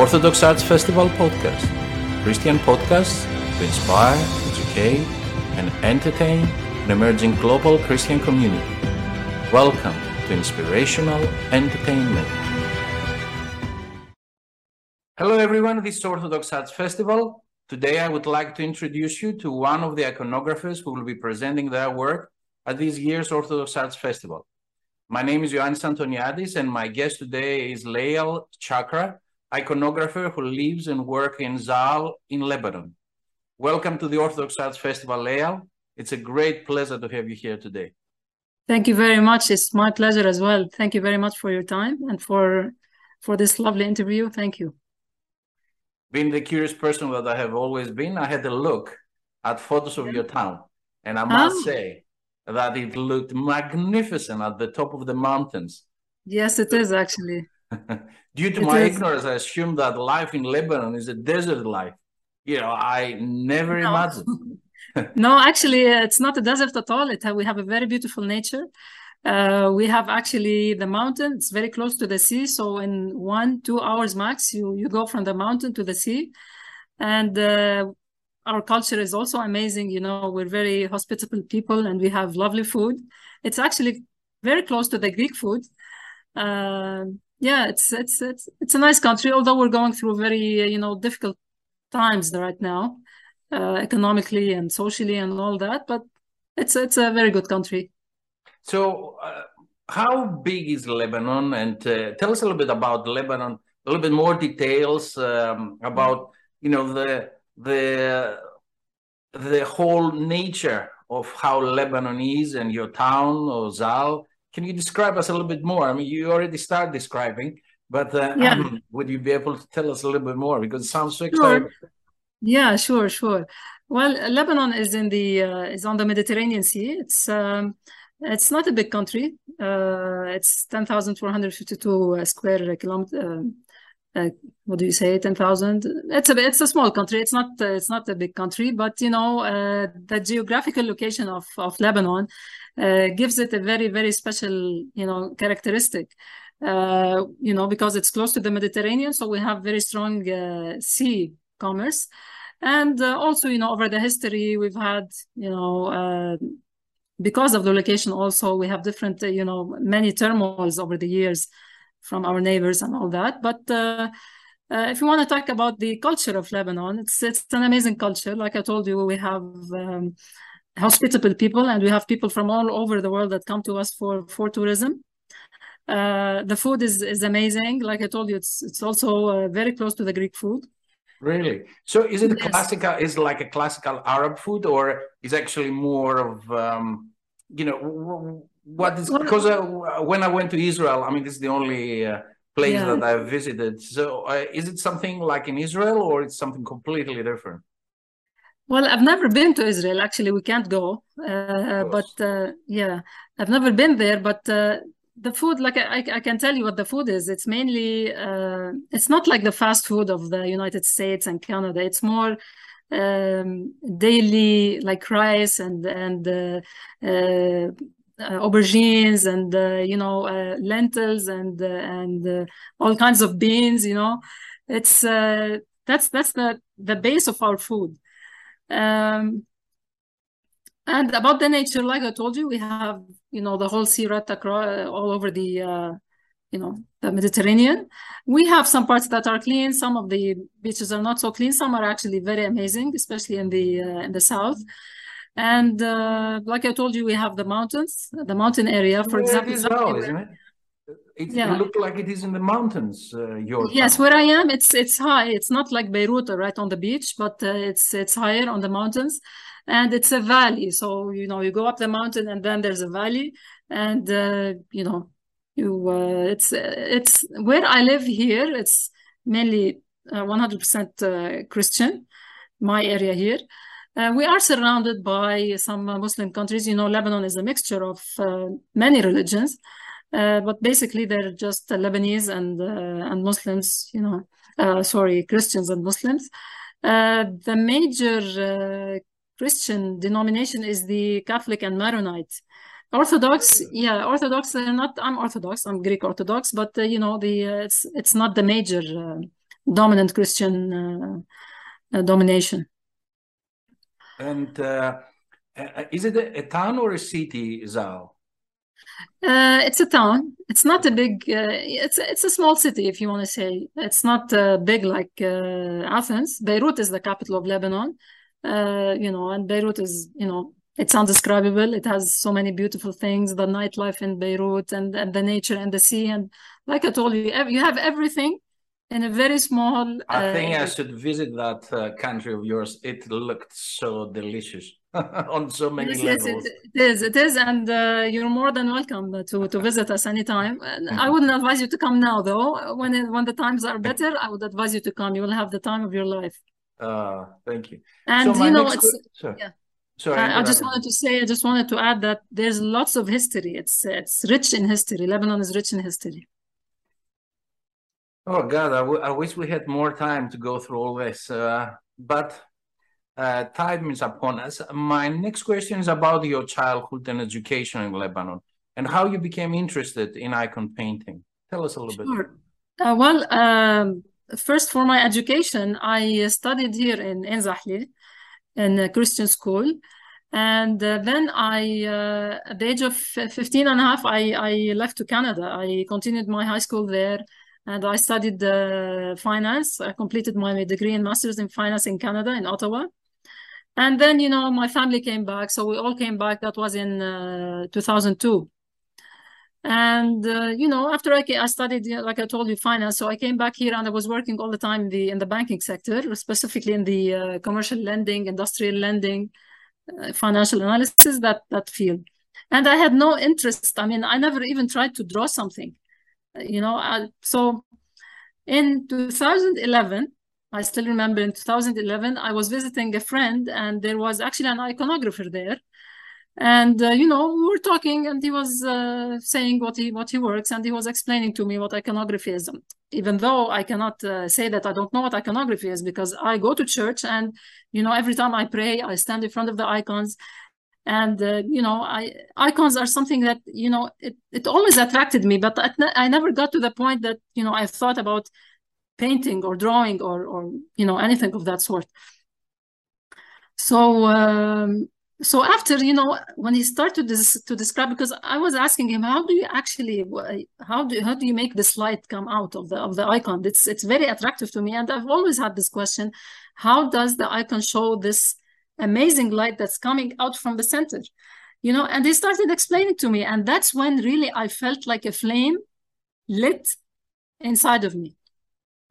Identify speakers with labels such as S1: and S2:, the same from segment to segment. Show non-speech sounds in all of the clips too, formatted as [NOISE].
S1: Orthodox Arts Festival podcast, Christian podcasts to inspire, educate, and entertain an emerging global Christian community. Welcome to Inspirational Entertainment. Hello, everyone. This is Orthodox Arts Festival. Today, I would like to introduce you to one of the iconographers who will be presenting their work at this year's Orthodox Arts Festival. My name is Ioannis Antoniadis, and my guest today is Layal Chakra, iconographer who lives and works in Zahlé in Lebanon. Welcome to the Orthodox Arts Festival, Layal. It's a great pleasure to have you here today.
S2: Thank you very much. It's my pleasure as well. Thank you very much for your time and for for this lovely interview. Thank you.
S1: Being the curious person that I have always been, I had a look at photos of your town, and I must oh. say that it looked magnificent at the top of the mountains.
S2: Yes, it is actually. [LAUGHS]
S1: Due to it my is. ignorance, I assume that life in Lebanon is a desert life. You know, I never no. imagined. [LAUGHS]
S2: no, actually, it's not a desert at all. It, we have a very beautiful nature. Uh, we have actually the mountain. It's very close to the sea. So in one, two hours max, you you go from the mountain to the sea, and uh, our culture is also amazing. You know, we're very hospitable people and we have lovely food. It's actually very close to the Greek food. Uh, yeah, it's it's it's it's a nice country, although we're going through very you know difficult times right now, uh, economically and socially and all that. But it's it's a very good country.
S1: So, uh, how big is Lebanon? And uh, tell us a little bit about Lebanon. A little bit more details um, about you know the the the whole nature of how Lebanon is and your town or Zahlé. Can you describe us a little bit more? I mean, you already started describing, but uh, yeah. um, [CLEARS THROAT] would you be able to tell us a little bit more because it sounds so exciting? Sure.
S2: Yeah, sure, sure. Well, Lebanon is in the uh, is on the Mediterranean Sea. It's um, it's not a big country. Uh, it's ten thousand four hundred fifty two square kilometer uh, what do you say 10,000 it's a it's a small country. It's not uh, it's not a big country but you know uh, the geographical location of of Lebanon uh, gives it a very very special you know characteristic. Uh, you know because it's close to the Mediterranean so we have very strong uh, sea commerce. And also you know over the history we've had you know because of the location also we have different you know many turmoils over the years from our neighbors and all that. But uh, uh, if you want to talk about the culture of Lebanon, it's it's an amazing culture. Like I told you, we have um, hospitable people, and we have people from all over the world that come to us for for tourism. Uh, the food is is amazing. Like I told you, it's it's also uh, very close to the Greek food.
S1: Really? So is it yes. classical? Is it like a classical Arab food, or is actually more of um, you know what is because uh, when I went to Israel, I mean, this is the only uh, place yeah. that I've visited. So, uh, is it something like in Israel, or it's something completely different?
S2: Well, I've never been to Israel. Actually, we can't go. Uh, but uh, yeah, I've never been there. But uh, the food, like I, I, can tell you what the food is. It's mainly, it's not like the fast food of the United States and Canada. It's more um, daily, like rice and and uh, aubergines and uh, you know uh, lentils and and all kinds of beans you know. It's that's that's the the base of our food. Um, and about the nature like i told you we have you know the whole sea rat across all over the uh, you know the mediterranean. We have some parts that are clean some of the beaches are not so clean. Some are actually very amazing especially in the uh, in the south and uh, like I told you, we have the mountains, the mountain area, for example.
S1: It is well, isn't it? It, yeah. it like it is in the mountains. Uh, your
S2: yes, town. where I am, it's it's high. It's not like Beirut, right on the beach, but uh, it's it's higher on the mountains, and it's a valley. So you know, you go up the mountain, and then there's a valley, and uh, you know, you uh, it's it's where I live here. It's mainly 100% uh, Christian. My area here, uh, we are surrounded by some uh, Muslim countries. You know, Lebanon is a mixture of uh, many religions, uh, but basically they're just Lebanese and uh, and Muslims. You know, uh, sorry, Christians and Muslims. the major Christian denomination is the Catholic and Maronite. Orthodox, yeah, Orthodox. Are not. I'm Orthodox. I'm Greek Orthodox, but you know, the it's it's not the major dominant Christian domination.
S1: And is it a, a, town or a city, Zahlé?
S2: Uh, it's a town. It's not a big. Uh, it's it's a small city, if you want to say. It's not uh, big like Athens. Beirut is the capital of Lebanon. you know, and Beirut is you know it's undescribable. It has so many beautiful things. The nightlife in Beirut and, and the nature and the sea and like I told you, you have everything in a very small.
S1: I think I should visit that uh, country of yours. It looked so delicious. [LAUGHS] on so many yes, levels.
S2: Yes, it, is. It is, and uh, you're more than welcome to to visit us anytime. Mm-hmm. I wouldn't advise you to come now, though. When it, when the times are better, I would advise you to come. You will have the time of your life.
S1: Uh, thank you.
S2: And so you know, it's yeah. Sorry, I, I just wanted to say, I just wanted to add that there's lots of history. It's it's rich in history. Lebanon is rich in history.
S1: Oh God, I, I wish we had more time to go through all this. Uh, but uh, time is upon us. My next question is about your childhood and education in Lebanon and how you became interested in icon painting. Tell us a little sure. bit.
S2: Uh, well, um, first for my education, I studied here in Enzahli in a Christian school. And uh, then I, uh, at the age of 15 and a half, I, I left to Canada. I continued my high school there and I studied uh, finance. I completed my degree and master's in finance in Canada, in Ottawa. And then, you know, my family came back. So we all came back. That was in uh, 2002. And, uh, you know, after I, I studied, like I told you, finance. So I came back here and I was working all the time in the, in the banking sector, specifically in the uh, commercial lending, industrial lending, uh, financial analysis, that, that field. And I had no interest. I mean, I never even tried to draw something, you know. I, so in 2011, I still remember in 2011, I was visiting a friend and there was actually an iconographer there. And, uh, you know, we were talking and he was uh, saying what he, what he works and he was explaining to me what iconography is. Even though I cannot uh, say that I don't know what iconography is because I go to church and, you know, every time I pray, I stand in front of the icons and uh, you know I, icons are something that you know it, it always attracted me but I, never got to the point that you know i thought about painting or drawing or or you know anything of that sort. So um, so after you know when he started this to describe because i was asking him how do you actually how do how do you make this light come out of the of the icon? It's it's very attractive to me and i've always had this question how does the icon show this amazing light that's coming out from the center you know and he started explaining to me and that's when really i felt like a flame lit inside of me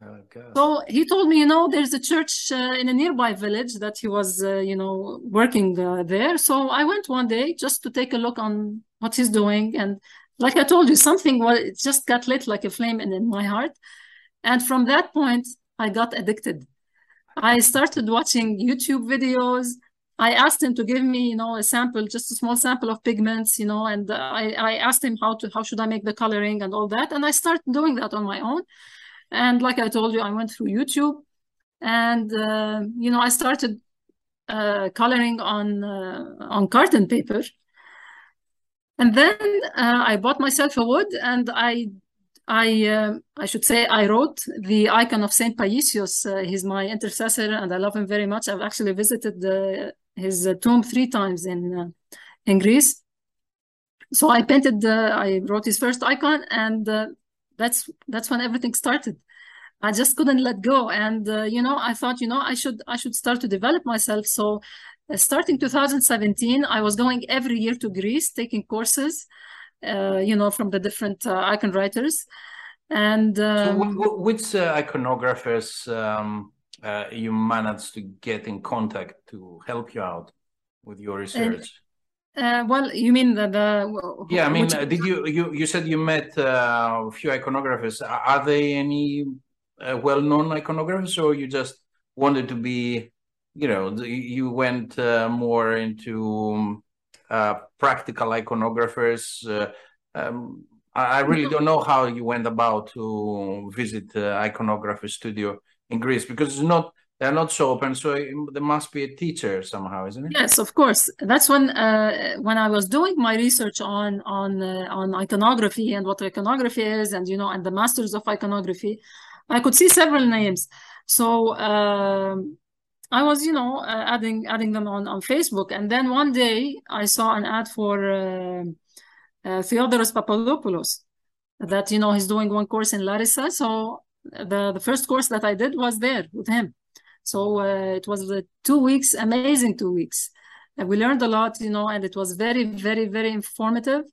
S2: Oh, so he told me, you know, there's a church uh, in a nearby village that he was, uh, you know, working uh, there. So I went one day just to take a look on what he's doing. And like I told you, something was, it just got lit like a flame in, in my heart. And from that point, I got addicted. I started watching YouTube videos. I asked him to give me, you know, a sample, just a small sample of pigments, you know, and I, I asked him how to, how should I make the coloring and all that. And I started doing that on my own. And like I told you, I went through YouTube and, uh, you know, I started uh, coloring on, uh, on carton paper. And then uh, I bought myself a wood and I I uh, I should say I wrote the icon of Saint Paisios. Uh, he's my intercessor, and I love him very much. I've actually visited the, his uh, tomb three times in uh, in Greece. So I painted. I wrote his first icon, and that's that's when everything started i just couldn't let go and uh, you know i thought you know i should i should start to develop myself so uh, starting 2017 i was going every year to greece taking courses uh, you know from the different uh, icon writers and um,
S1: so which uh, iconographers um, uh, you managed to get in contact to help you out with your research
S2: uh, well, you mean the, the
S1: yeah? I mean, which... did you you you said you met uh, a few iconographers? Are they any uh, well-known iconographers, or you just wanted to be, you know, you went uh, more into um, uh, practical iconographers? Uh, um, I really don't know how you went about to visit the iconographer studio in Greece because it's not they're not so open so there must be a teacher somehow isn't it
S2: yes of course that's when uh, when i was doing my research on on uh, on iconography and what iconography is and you know and the masters of iconography I could see several names. So um, I was, you know, uh, adding adding them on on Facebook, and then one day I saw an ad for uh, uh, Theodoros Papadopoulos that you know he's doing one course in Larissa. So the the first course that I did was there with him. So uh, it was the two weeks, amazing two weeks. We learned a lot, you know, and it was very, very, very informative.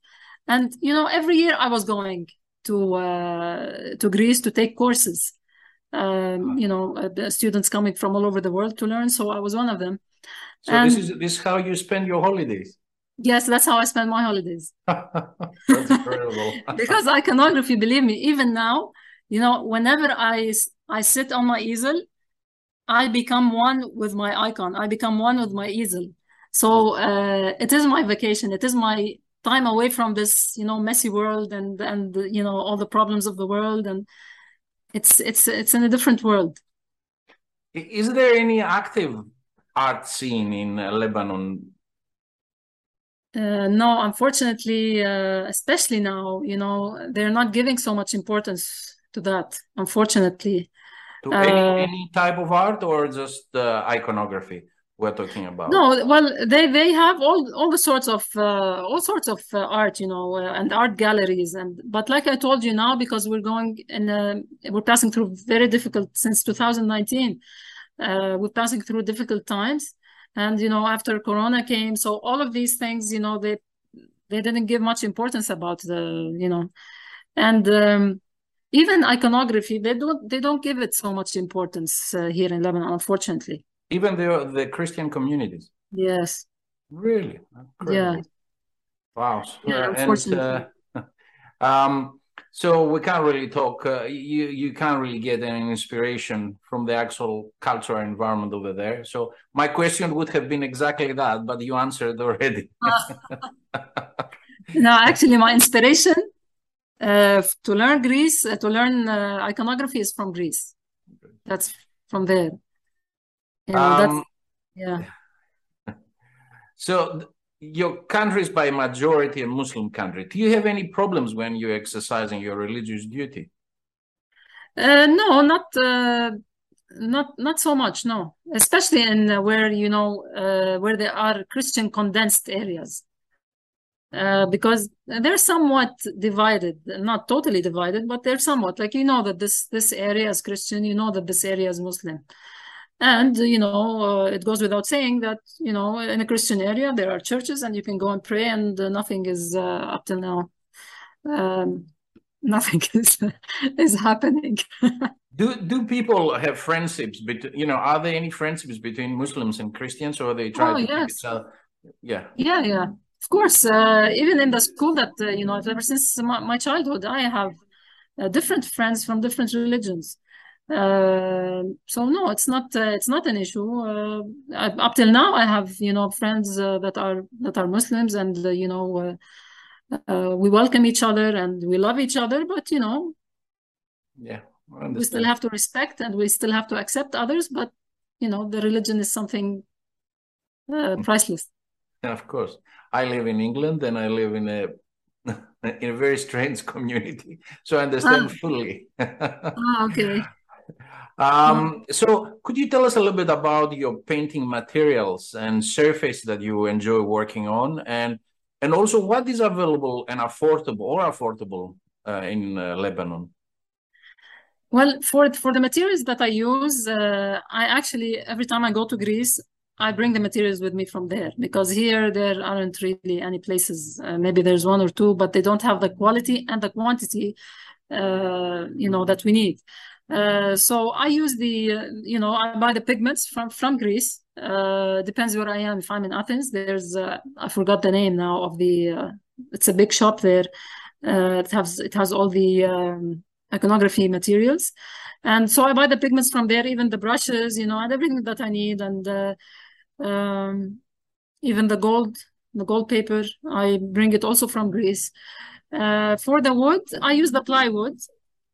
S2: And you know, every year I was going to uh, to Greece to take courses. Um, you know, uh, students coming from all over the world to learn. So I was one of them.
S1: So and this is this is how you spend your holidays.
S2: Yes, that's how I spend my holidays. [LAUGHS] [LAUGHS] because iconography, believe me, even now, you know, whenever I I sit on my easel, I become one with my icon. I become one with my easel. So uh, it is my vacation. It is my time away from this, you know, messy world and and you know all the problems of the world, and it's it's it's in a different world.
S1: Is there any active art scene in uh, Lebanon
S2: uh, no, unfortunately, uh, especially now, you know, they're not giving so much importance to that. Unfortunately,
S1: to any, uh, any type of art or just iconography we're talking about.
S2: No, well, they they have all all the sorts of uh, all sorts of uh, art, you know, uh, and art galleries, and but like I told you now, because we're going and we're passing through very difficult since 2019. we're passing through difficult times and you know after corona came so all of these things you know they they didn't give much importance about the you know and um, even iconography they don't they don't give it so much importance uh, here in lebanon unfortunately
S1: even the the christian communities
S2: yes
S1: really
S2: yeah
S1: wow
S2: yeah, unfortunately.
S1: And, uh, [LAUGHS] um so we can't really talk. Uh, you you can't really get any inspiration from the actual cultural environment over there. So my question would have been exactly that, but you answered already. [LAUGHS]
S2: no, actually, my inspiration uh, to learn Greece, uh, to learn uh, iconography, is from Greece. That's from there. You know, um, yeah. [LAUGHS]
S1: So your country is by majority a Muslim country. Do you have any problems when you're exercising your religious duty?
S2: Uh, no, not uh, not not so much. No, especially in uh, where you know uh, where there are Christian condensed areas, uh, because they're somewhat divided. Not totally divided, but they're somewhat like you know that this this area is Christian. You know that this area is Muslim. And, you know, uh, it goes without saying that, you know, in a Christian area, there are churches and you can go and pray and uh, nothing is uh, up till now. Um, [LAUGHS] nothing is [LAUGHS] is happening. [LAUGHS]
S1: do do people have friendships between you know are there any friendships between Muslims and Christians or they try
S2: oh,
S1: to
S2: yes.
S1: yeah
S2: yeah yeah of course uh, even in the school that uh, you know ever since my, my childhood I have uh, different friends from different religions uh, so no, it's not uh, it's not an issue. Uh, up till now, I have you know friends uh, that are that are Muslims, and uh, you know uh, we welcome each other and we love each other. But you know,
S1: yeah,
S2: we still have to respect and we still have to accept others. But you know, the religion is something priceless.
S1: Yeah, of course. I live in England, and I live in a [LAUGHS] in a very strange community, so I understand ah. fully. [LAUGHS]
S2: ah, okay.
S1: Um, so could you tell us a little bit about your painting materials and surface that you enjoy working on and and also what is available and affordable or affordable uh, in uh, Lebanon?
S2: Well, for for the materials that I use, uh, I actually every time I go to Greece, I bring the materials with me from there because here there aren't really any places. Uh, maybe there's one or two, but they don't have the quality and the quantity, uh, you know, that we need. Uh, so I use the, uh, you know, I buy the pigments from from Greece. Uh, depends where I am. If I'm in Athens, there's uh, I forgot the name now of the. Uh, it's a big shop there. it has it has all the um, iconography materials, and so I buy the pigments from there. Even the brushes, you know, and everything that I need, and um, even the gold, the gold paper, I bring it also from Greece. for the wood, I use the plywood.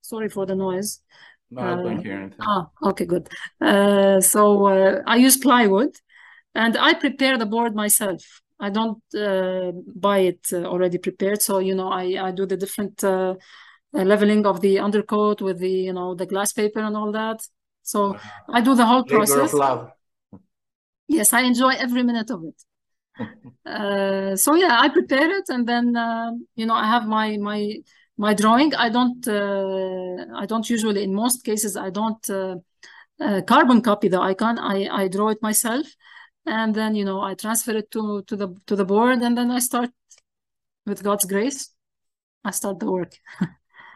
S2: Sorry for the noise.
S1: No, I don't hear anything.
S2: Oh, okay, good. Uh, so uh, I use plywood and I prepare the board myself. I don't uh, buy it uh, already prepared. So, you know, I, I do the different uh, uh, leveling of the undercoat with the you know the glass paper and all that. So I do the whole process. Yes, I enjoy every minute of it. [LAUGHS] Uh, so yeah, I prepare it and then uh, you know I have my my my drawing. I don't uh, I don't usually in most cases I don't uh, uh, carbon copy the icon. I I draw it myself and then you know I transfer it to to the to the board and then I start with God's grace. I start the work. [LAUGHS]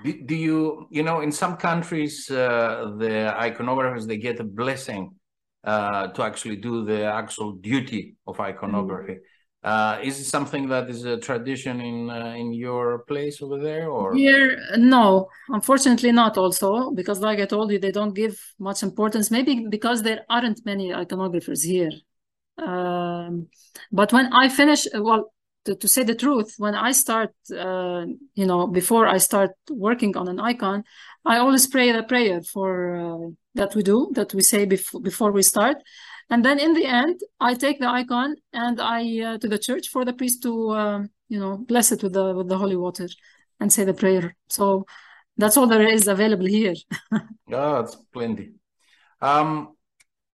S1: Do, do you, you know, in some countries, uh, the iconographers, they get a blessing uh, to actually do the actual duty of iconography. Uh, is it something that is a tradition in uh, in your place over there, or
S2: Here, no, unfortunately not also, because like I told you, they don't give much importance, maybe because there aren't many iconographers here. Um, but when I finish, well, to, to say the truth, when I start, uh, you know, before I start working on an icon, I always pray the prayer for uh, that we do, that we say before before we start. And then in the end, I take the icon and I uh, to the church for the priest to, um, you know, bless it with the with the holy water and say the prayer. So that's all there is available here. [LAUGHS]
S1: Oh, it's plenty. Um,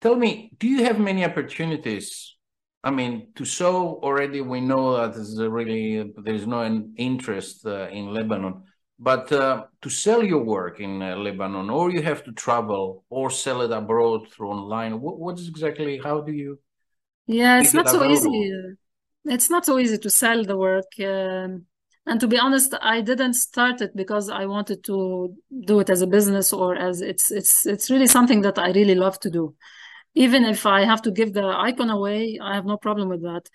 S1: tell me, do you have many opportunities? I mean, to sow already, we know that there's really there's no interest uh, in Lebanon, but uh, to sell your work in uh, Lebanon, or you have to travel or sell it abroad through online. What, what is exactly? How do you
S2: Yeah, it's
S1: make it
S2: not so easy. It's not so easy to sell the work. Um, and to be honest, I didn't start it because I wanted to do it as a business or as it's it's it's really something that I really love to do. Even if I have to give the icon away, I have no problem with that.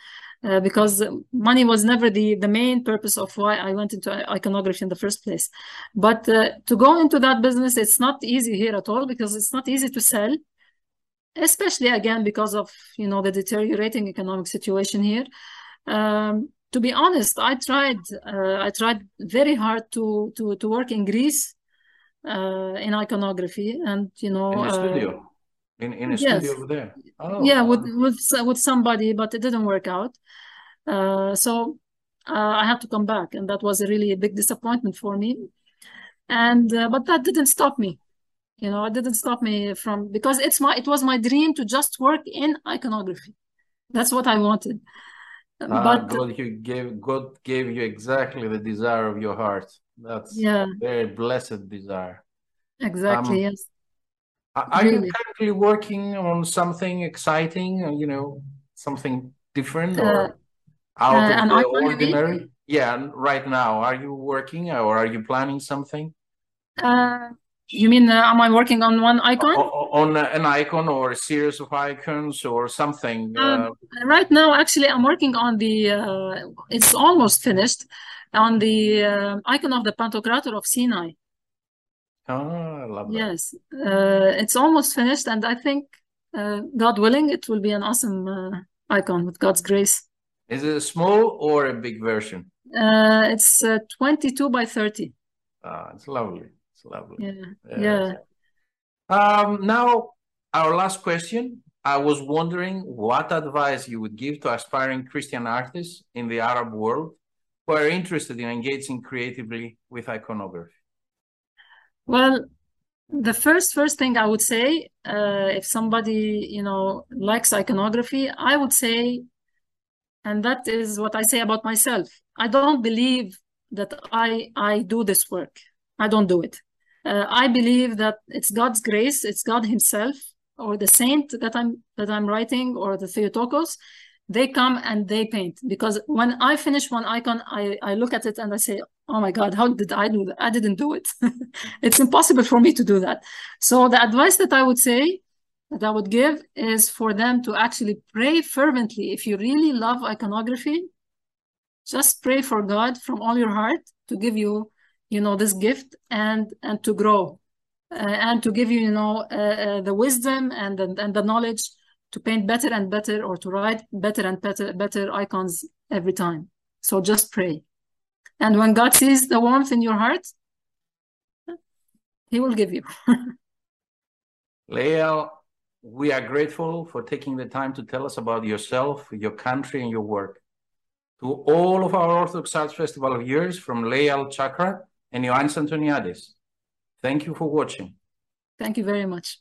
S2: Uh, because money was never the the main purpose of why I went into iconography in the first place. But uh, to go into that business, it's not easy here at all because it's not easy to sell especially again because of you know the deteriorating economic situation here. Um, to be honest, I tried uh, I tried very hard to to to work in Greece uh, in iconography, and you know
S1: In
S2: uh,
S1: studio, in in a
S2: yes,
S1: studio over there. Oh,
S2: yeah, with with with somebody, but it didn't work out. Uh, so uh, I had to come back, and that was a really a big disappointment for me. And uh, but that didn't stop me. You know, it didn't stop me from because it's my it was my dream to just work in iconography. That's what I wanted.
S1: Ah,
S2: But
S1: God, you gave God gave you exactly the desire of your heart. That's
S2: yeah,
S1: a very blessed desire.
S2: exactly.
S1: Um,
S2: Yes,
S1: are you
S2: really.
S1: currently working on something exciting, uh, you know, something different
S2: Uh,
S1: or
S2: uh,
S1: out of the
S2: icon, you mean?
S1: ordinary? Yeah, right now, are you working or are you planning something
S2: Uh, you mean uh, am I working on one icon?
S1: o- on an icon or a series of icons or something?
S2: Uh,
S1: Uh,
S2: right now, actually, I'm working on the. Uh, it's almost finished on the uh, icon of the Pantocrator of Sinai.
S1: Oh, I love that.
S2: Yes, uh, it's almost finished, and I think, uh, God willing, it will be an awesome uh, icon with God's grace.
S1: Is it a small or a big version?
S2: Uh, it's uh, 22 by 30.
S1: Ah, it's lovely. It's lovely.
S2: Yeah,
S1: Yes.
S2: yeah.
S1: Um, now, our last question. I was wondering what advice you would give to aspiring Christian artists in the Arab world who are interested in engaging creatively with iconography.
S2: Well, the first first thing I would say, uh, if somebody, you know, likes iconography, I would say, and that is what I say about myself. I don't believe that I I do this work. I don't do it. Uh, I believe that it's God's grace, it's God Himself, or the saint that I'm that I'm writing, or the Theotokos. They come and they paint because when I finish one icon, I I look at it and I say, "Oh my God, how did I do that? I didn't do it. [LAUGHS] It's impossible for me to do that." So the advice that I would say that I would give is for them to actually pray fervently. If you really love iconography, just pray for God from all your heart to give you, you know, this gift and and to grow, uh, and to give you, you know, uh, uh, the wisdom and the, and the knowledge to paint better and better, or to write better and better better icons every time. So just pray, and when God sees the warmth in your heart, He will give you. [LAUGHS]
S1: Leah, we are grateful for taking the time to tell us about yourself, your country, and your work. To all of our Orthodox Arts Festival viewers from Layal Chakra, and Ioannis Antoniadis. Thank you for watching.
S2: Thank you very much.